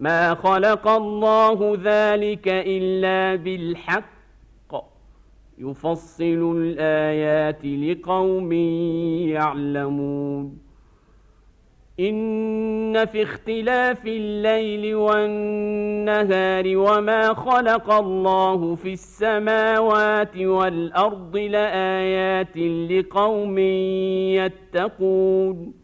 ما خلق الله ذلك الا بالحق. يفصل الايات لقوم يعلمون. ان في اختلاف الليل والنهار وما خلق الله في السماوات والارض لايات لقوم يتقون.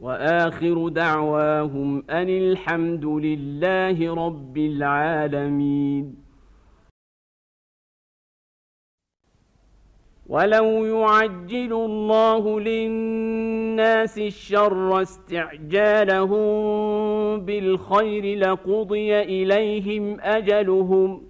وآخر دعواهم أن الحمد لله رب العالمين. ولو يعجل الله للناس الشر استعجالهم بالخير لقضي إليهم أجلهم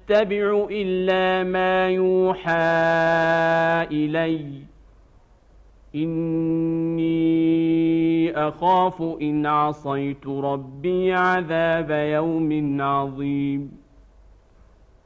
اتبع إلا ما يوحى إلي. إني أخاف إن عصيت ربي عذاب يوم عظيم.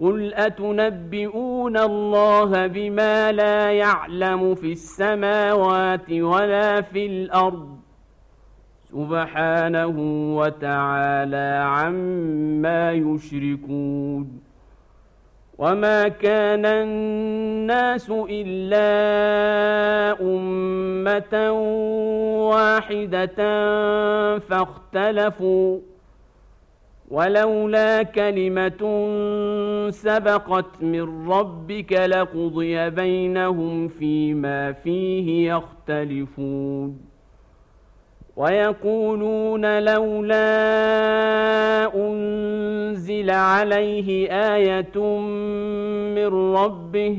قل اتنبئون الله بما لا يعلم في السماوات ولا في الأرض سبحانه وتعالى عما يشركون وما كان الناس الا امه واحدة فاختلفوا ولولا كلمة سبقت من ربك لقضي بينهم فيما فيه يختلفون. ويقولون لولا أنزل عليه آية من ربه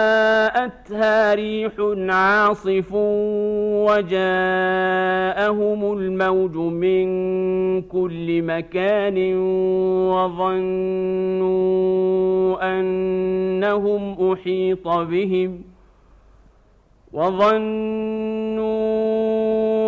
جاءتها ريح عاصف وجاءهم الموج من كل مكان وظنوا أنهم أحيط بهم وظنوا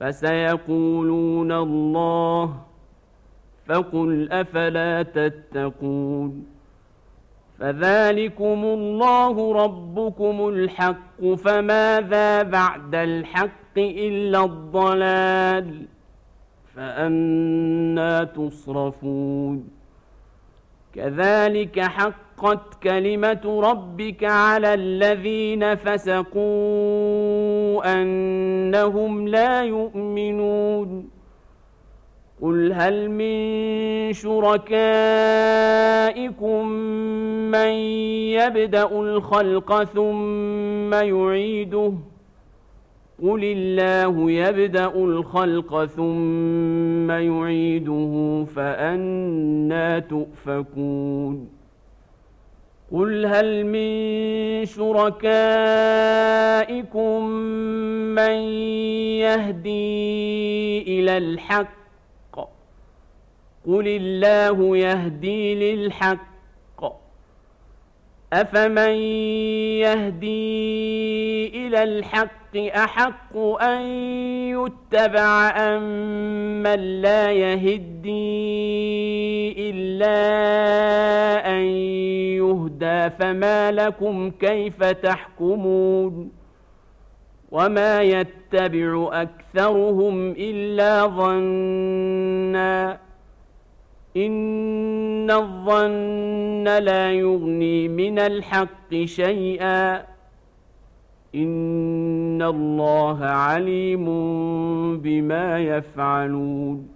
فسيقولون الله فقل أفلا تتقون فذلكم الله ربكم الحق فماذا بعد الحق إلا الضلال فأنا تصرفون كذلك حقت كلمة ربك على الذين فسقوا أنهم لا يؤمنون قل هل من شركائكم من يبدأ الخلق ثم يعيده قل الله يبدأ الخلق ثم يعيده فانى تؤفكون قل هل من شركائكم من يهدي إلى الحق قل الله يهدي للحق افمن يهدي إلى الحق احق ان يتبع ام من لا يهدي الا ان يهدى فما لكم كيف تحكمون وما يتبع اكثرهم الا ظنّا إن الظن لا يغني من الحق شيئا. إن الله عليم بما يفعلون.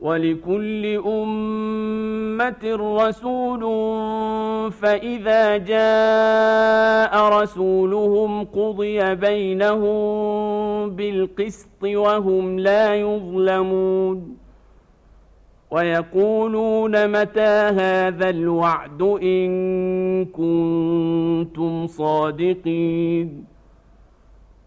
ولكل أمة رسول فإذا جاء رسولهم قضي بينهم بالقسط وهم لا يظلمون. ويقولون متى هذا الوعد إن كنتم صادقين.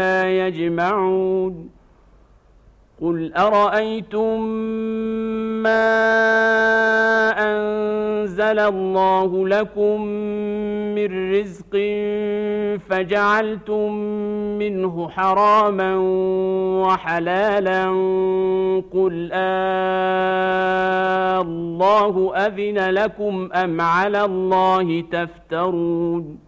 يجمعون قل أرأيتم ما أنزل الله لكم من رزق فجعلتم منه حراما وحلالا قل آه الله أذن لكم أم على الله تفترون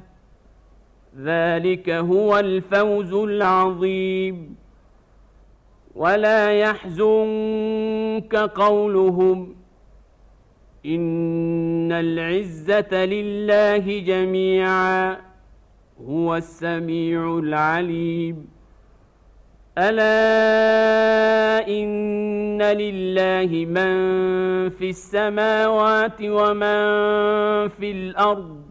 ذلك هو الفوز العظيم. ولا يحزنك قولهم إن العزة لله جميعا هو السميع العليم. ألا إن لله من في السماوات ومن في الأرض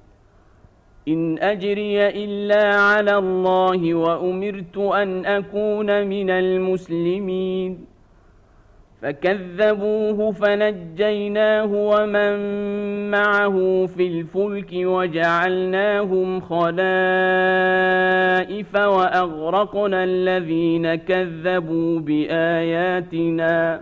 إن أجري إلا على الله وأمرت أن أكون من المسلمين. فكذبوه فنجيناه ومن معه في الفلك وجعلناهم خلائف وأغرقنا الذين كذبوا بآياتنا.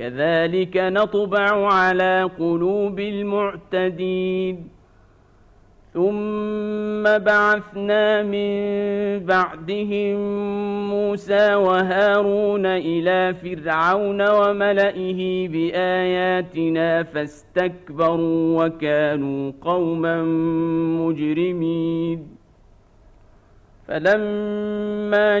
كذلك نطبع على قلوب المعتدين. ثم بعثنا من بعدهم موسى وهارون إلى فرعون وملئه بآياتنا فاستكبروا وكانوا قوما مجرمين. فلما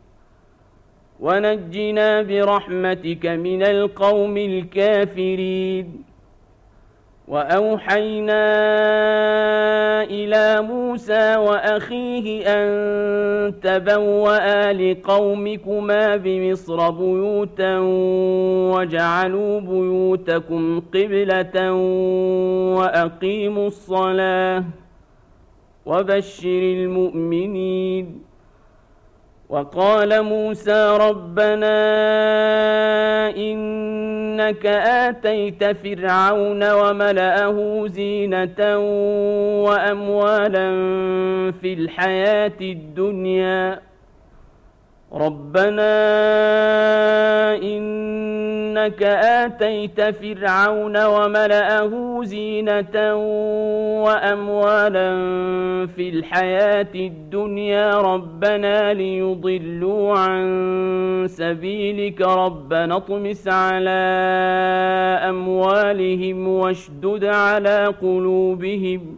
ونجنا برحمتك من القوم الكافرين. وأوحينا إلى موسى وأخيه أن تبوأ لقومكما بمصر بيوتا وجعلوا بيوتكم قبلة وأقيموا الصلاة وبشر المؤمنين. وقال موسى ربنا إنك آتيت فرعون وملأه زينة وأموالا في الحياة الدنيا. ربنا انك اتيت فرعون وملاه زينه واموالا في الحياة الدنيا ربنا ليضلوا عن سبيلك ربنا اطمس على اموالهم واشدد على قلوبهم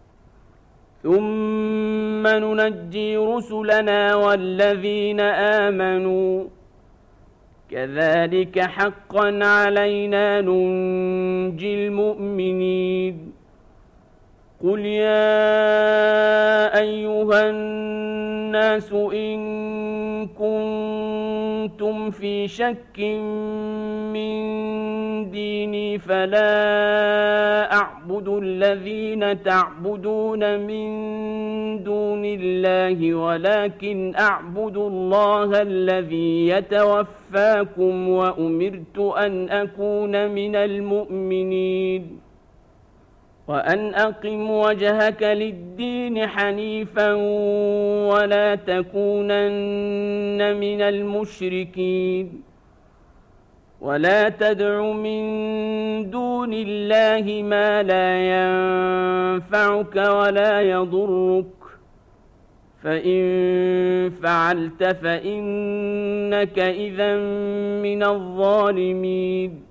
ثم ننجي رسلنا والذين امنوا كذلك حقا علينا ننجي المؤمنين قل يا ايها الناس ان كنتم في شك من ديني فلا أعبد الذين تعبدون من دون الله ولكن أعبد الله الذي يتوفاكم وأمرت أن أكون من المؤمنين. وأن أقم وجهك للدين حنيفا ولا تكونن من المشركين ولا تدع من دون الله ما لا ينفعك ولا يضرك فإن فعلت فإنك اذا من الظالمين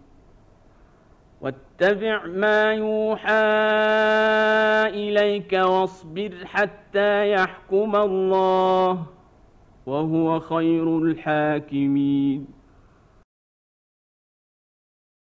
واتبع ما يوحى إليك واصبر حتى يحكم الله وهو خير الحاكمين.